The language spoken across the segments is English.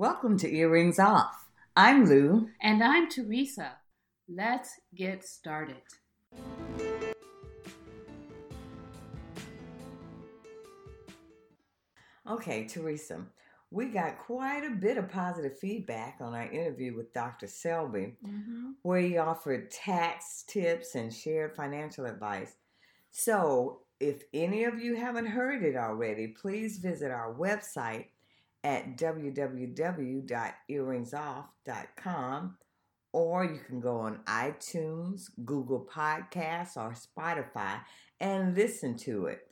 Welcome to Earrings Off. I'm Lou. And I'm Teresa. Let's get started. Okay, Teresa, we got quite a bit of positive feedback on our interview with Dr. Selby, Mm-hmm. where he offered tax tips and shared financial advice. So, if any of you haven't heard it already, please visit our website at www.earringsoff.com or you can go on iTunes, Google Podcasts, or Spotify and listen to it.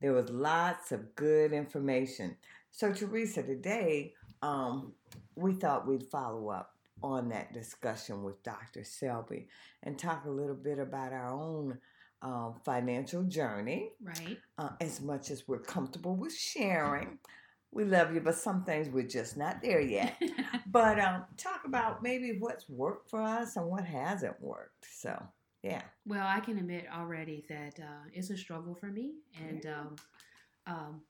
There was lots of good information. So, Teresa, today um, we thought we'd follow up on that discussion with Dr. Selby and talk a little bit about our own um, financial journey Right. uh, as much as we're comfortable with sharing. We love you, but some things we're just not there yet. But um, talk about maybe what's worked for us and what hasn't worked. So, yeah. well, I can admit already that uh, it's a struggle for me, and Yeah. um, um,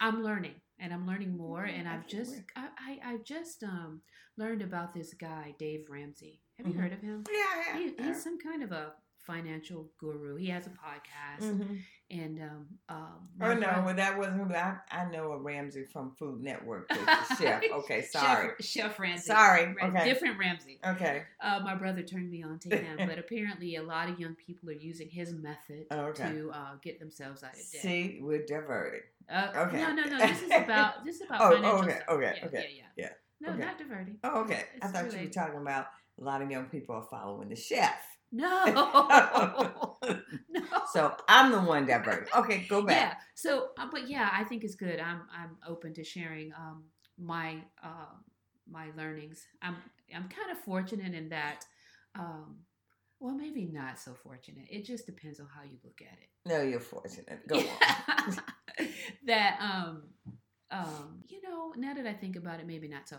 I'm learning, and I'm learning more. Yeah, and I've just. I, I, I just um, learned about this guy, Dave Ramsey. Have you Mhm. heard of him? Yeah, He, he's some kind of a financial guru. He has a podcast, hmm and um, um, Oh no, brother- well that wasn't who I, I know a Ramsay from Food Network, chef. Okay, sorry, Chef, Chef Ramsay. sorry. Right, Okay, Different Ramsey. okay, Uh, my brother turned me on to him, but apparently a lot of young people are using his method Okay. to uh, get themselves out of debt. See, we're diverting. Uh, okay. No, no, no. This is about this is about Oh, financial okay, stuff. okay, yeah, okay, yeah, yeah. yeah. No, Okay. not diverting. Oh, okay. I It's thought you were talking about a lot of young people are following the chef. No, no. So I'm the one diverting. Okay, go back. Yeah. So, uh, but yeah, I think it's good. I'm I'm open to sharing um, my uh, my learnings. I'm I'm kind of fortunate in that. Um, well, maybe not so fortunate. It just depends on how you look at it. No, you're fortunate. Go on. that um um you know now that i think about it maybe not so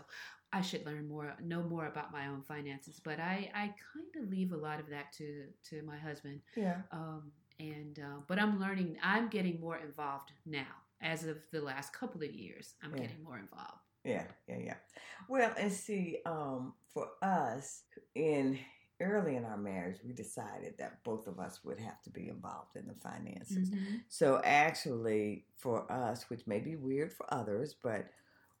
i should learn more know more about my own finances but i i kind of leave a lot of that to to my husband Yeah. um and uh, but i'm learning i'm getting more involved now as of the last couple of years i'm Yeah. getting more involved Yeah, yeah, yeah. Well, and see, um, for us, in early in our marriage, we decided that both of us would have to be involved in the finances. So actually, for us, which may be weird for others, but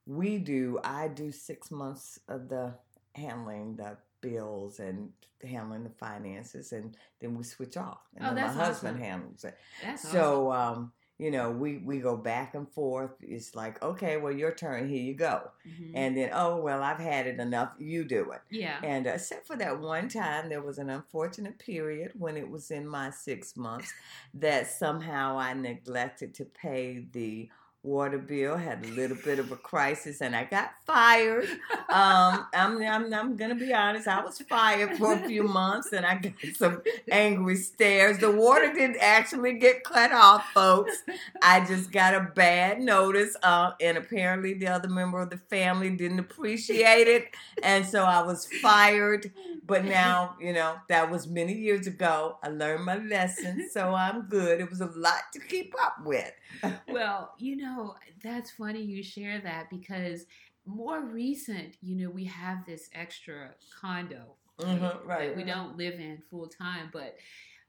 we do. I do six months of the handling the bills and handling the finances, and then we switch off, and Oh, then that's my husband awesome. handles it. that's So, um, you know, we we go back and forth. It's like, okay, well, your turn. Here you go. awesome. Mhm. And then, oh well, I've had it enough. You do it. yeah And uh, except for that one time, there was an unfortunate period when it was in my six months that somehow I neglected to pay the water bill. Had a little bit of a crisis, and I got fired. Um, I'm, I'm I'm gonna be honest. I was fired for a few months, and I got some angry stares. The water didn't actually get cut off, folks. I just got a bad notice, uh, and apparently the other member of the family didn't appreciate it, and so I was fired. But now, you know, that was many years ago. I learned my lesson, so I'm good. It was a lot to keep up with. well, you know, that's funny you share that because more recent, you know, we have this extra condo Mhm, that right, we don't live in full time, but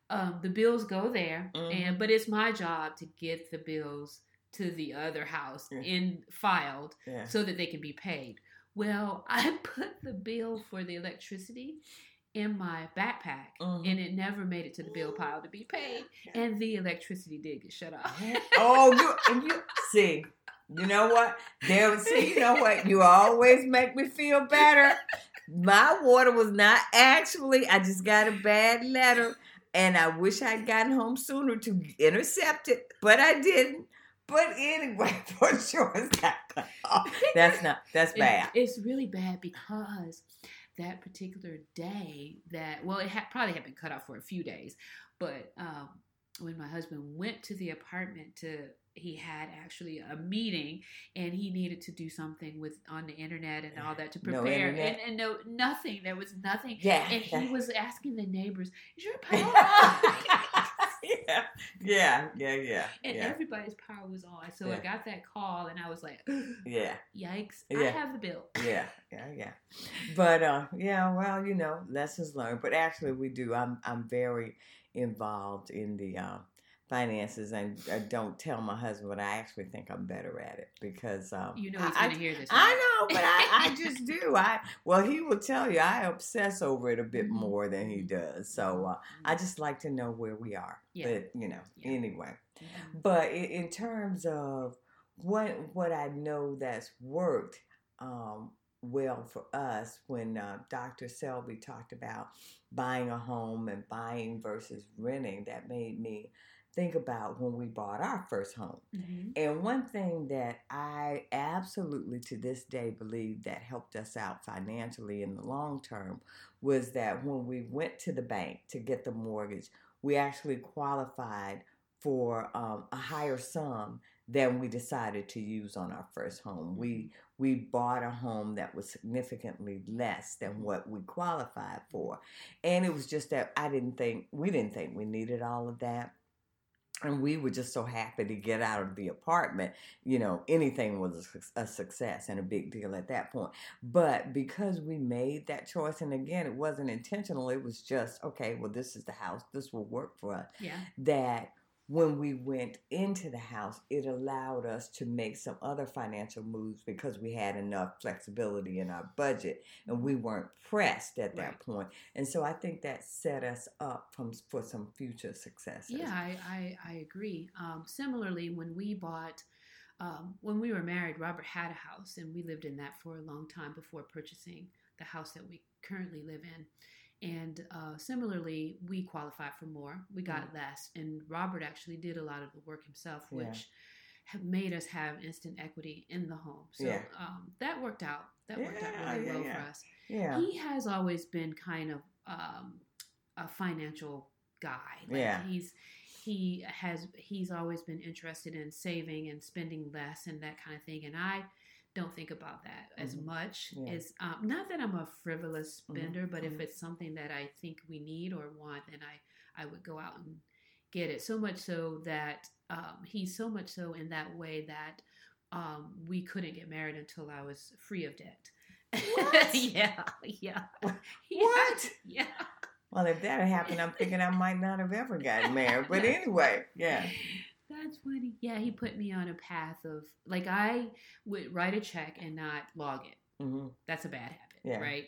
um, the bills go there, Mhm. and but it's my job to get the bills to the other house Yeah. in filed Yeah. so that they can be paid. Well, I put the bill for the electricity in my backpack, Mhm. and it never made it to the bill pile to be paid, and the electricity did get shut off. oh, you and you see. You know what? There, see, you know what? You always make me feel better. My water was not actually. I just got a bad letter, and I wish I'd gotten home sooner to intercept it, but I didn't. But anyway, for sure, it's cut off. That's not. That's It- bad. it's really bad because that particular day that well, it had probably had been cut off for a few days, but um, when my husband went to the apartment to he had actually a meeting and he needed to do something with on the internet and all that to prepare internet? and, and no nothing there was nothing Yeah. and he was asking the neighbors is your power on?" yeah, yeah, yeah, yeah. And yeah. everybody's power was on. So I got that call and I was like, yeah. yikes, I have the bill. yeah, yeah, yeah. But uh, yeah, well, you know, lessons learned. But actually, we do. I'm I'm very involved in the uh, finances, and I don't tell my husband, but I actually think I'm better at it because um, You know I- he's going to hear this. I know, but I, I just do. I well, he will tell you I obsess over it a bit Mhm. more than he does. So uh, I just like to know where we are. Yeah. But you know, Yeah. anyway. Mhm. But in, in terms of what what I know that's worked um, well for us, when uh, Dr. Selby talked about buying a home and buying versus renting, that made me think about when we bought our first home. Mhm. And one thing that I absolutely to this day believe that helped us out financially in the long term was that when we went to the bank to get the mortgage, we actually qualified for um, a higher sum than we decided to use on our first home. We we bought a home that was significantly less than what we qualified for. And it was just that I didn't think we didn't think we needed all of that and we were just so happy to get out of the apartment you know anything was a success and a big deal at that point but because we made that choice and again it wasn't intentional it was just okay well this is the house this will work for us Yeah. that when we went into the house, it allowed us to make some other financial moves because we had enough flexibility in our budget and we weren't pressed at that Right. point. And so I think that set us up from, for some future successes. Yeah, I, I, I agree. Um, similarly, when we bought, um, when we were married, Robert had a house and we lived in that for a long time before purchasing the house that we currently live in. And uh, similarly, we qualified for more. We got less. And Robert actually did a lot of the work himself, Yeah. which have made us have instant equity in the home. So Yeah. um, that worked out. That worked out really yeah, well yeah. for us Yeah. he has always been kind of um, a financial guy. Like Yeah. he's he has he's always been interested in saving and spending less and that kind of thing. And I don't think about that as Mhm. much Yeah. as um, not that I'm a frivolous Mhm, spender, but mhm. if it's something that I think we need or want, then I I would go out and get it. So much so that um, he's so much so in that way that um, we couldn't get married until I was free of debt. What? yeah, yeah. What? Yeah. Well, if that had happened, I'm thinking I might not have ever gotten married. But anyway, yeah. That's funny. Yeah, he put me on a path of like I would write a check and not log it. hmm That's a bad habit, Yeah. right?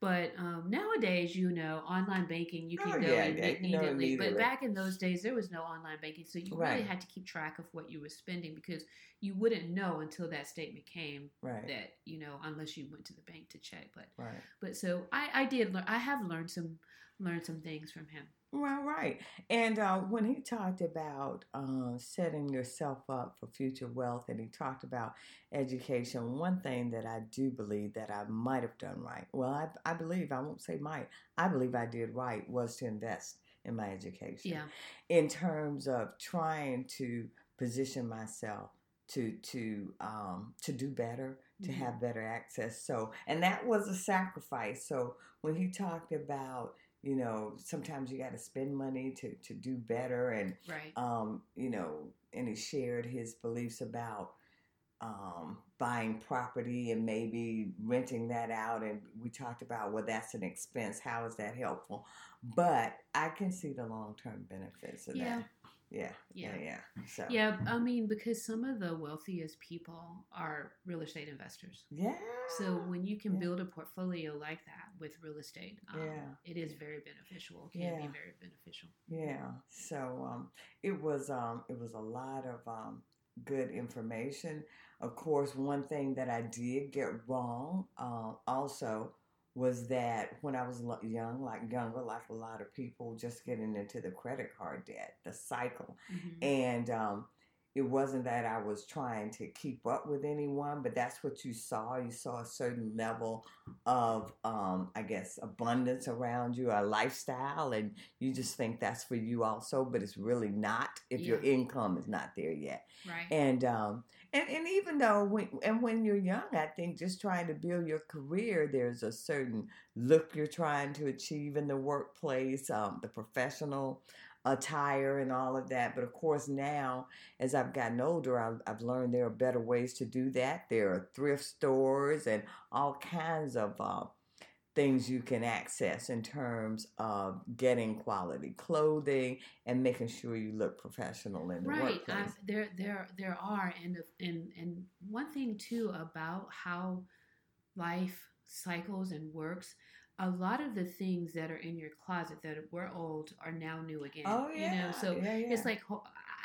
But um, nowadays, you know, online banking, you can Oh, go yeah, in yeah, you know immediately. But back in those days, there was no online banking, so you Right. really had to keep track of what you were spending because you wouldn't know until that statement came Right. that you know unless you went to the bank to check. But Right. but so I I did learn. I have learned some learned some things from him. Well, right. And uh, when he talked about uh, setting yourself up for future wealth and he talked about education, one thing that I do believe that I might have done right, well, I, I believe, I won't say might, I believe I did right, was to invest in my education. Yeah. In terms of trying to position myself to to um, to do better, to Mhm. have better access. So, and that was a sacrifice. So when he talked about you know, sometimes you got to spend money to, to do better. And, Right. um, you know, and he shared his beliefs about um, buying property and maybe renting that out. And we talked about, well, that's an expense. How is that helpful? But I can see the long term benefits of Yeah. that. Yeah, yeah, Yeah. yeah. So, Yeah, I mean, because some of the wealthiest people are real estate investors. yeah. So when you can Yeah. build a portfolio like that with real estate, um, Yeah. it is very beneficial. Can Yeah. be very beneficial. Yeah. So um, it was um, it was a lot of um, good information. Of course, one thing that I did get wrong uh, also was that when I was young, like younger, like a lot of people, just getting into the credit card debt, the cycle, Mhm. and um, it wasn't that I was trying to keep up with anyone, but that's what you saw. You saw a certain level of, um, I guess, abundance around you, a lifestyle, and you just think that's for you also, but it's really not if your income is not there yet. Right. And um, and and even though when and when you're young, I think just trying to build your career, there's a certain look you're trying to achieve in the workplace, um, the professional attire and all of that. But of course, now as I've gotten older, I've, I've learned there are better ways to do that. There are thrift stores and all kinds of uh, things you can access in terms of getting quality clothing and making sure you look professional in the right. workplace. I, there, there, there are, and and and one thing too about how life cycles and works. A lot of the things that are in your closet that were old are now new again. Oh yeah, you know, so yeah, yeah. it's like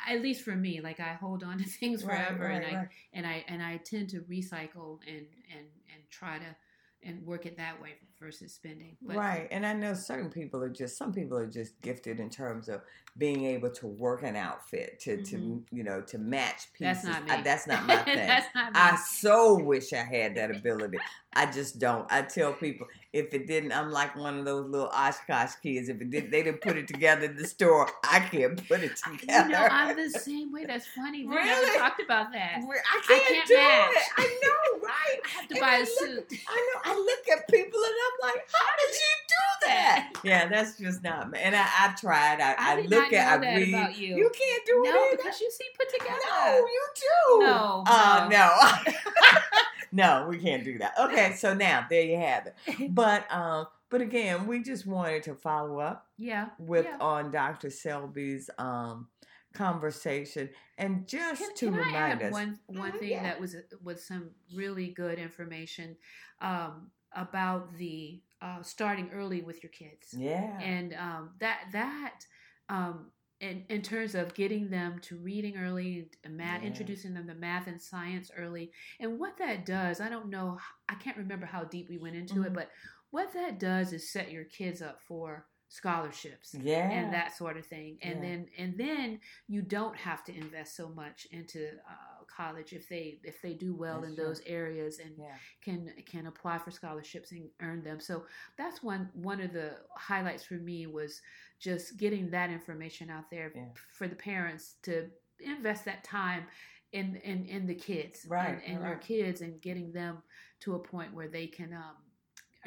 at least for me, like I hold on to things forever, right, and I right. and I and I tend to recycle and and and try to and work it that way versus spending. But right, and I know certain people are just some people are just gifted in terms of being able to work an outfit to to Mhm. you know to match pieces. That's not me. I- that's not my thing. That's not me. I so wish I had that ability. I just don't. I tell people if it didn't, I'm like one of those little Oshkosh kids. If it did, they didn't put it together in the store. I can't put it together. You know, I'm the same way. That's funny. We never talked about that. I can't, I can't do match. it. I know, right? I have to And buy I a look- suit. I know. I look at people and I'm like, how did you do that? Yeah, that's just not me. And I, I've tried. I, I I, look at. I read. about you. You can't do No, it. either. because you see put together. No, you do. No, Uh, no. no. no, we can't do that. Okay, so now there you have it. But um, but again, we just wanted to follow up yeah. with yeah. on Dr. Selby's um conversation and just Can, to can remind us. one one Mhm, thing yeah. that was was some really good information um, about the uh, starting early with your kids Yeah. and um, that that um, in in terms of getting them to reading early, and math, Yeah. introducing them to math and science early, and what that does, I don't know, I can't remember how deep we went into it, Mhm. but what that does is set your kids up for scholarships yeah. and that sort of thing and Yeah. then and then you don't have to invest so much into uh, college if they if they do well That's in right. those areas and yeah. can can apply for scholarships and earn them so that's one one of the highlights for me was just getting that information out there Yeah. for the parents to invest that time in in, in the kids Right, and, and right. kids and getting them to a point where they can um,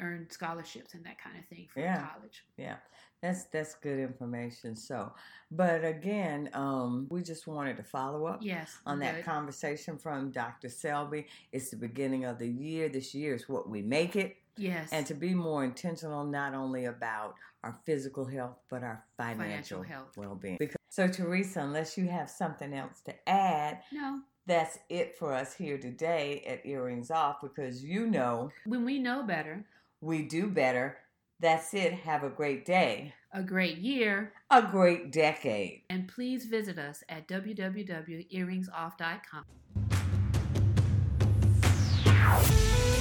earn scholarships and that kind of thing for Yeah. college Yeah, that's that's good information. So, but again, um, we just wanted to follow up yes on that good. conversation from Dr. Selby. It's the beginning of the year. This year is what we make it, Yes. and to be more intentional, not only about our physical health but our financial, Financial health. well-being. Because, so, Teresa, unless you have something else to add, no. that's it for us here today at Earrings Off. Because you know When we know better, we do better. That's it. Have a great day, a great year, a great decade. And please visit us at www.earringsoff.com.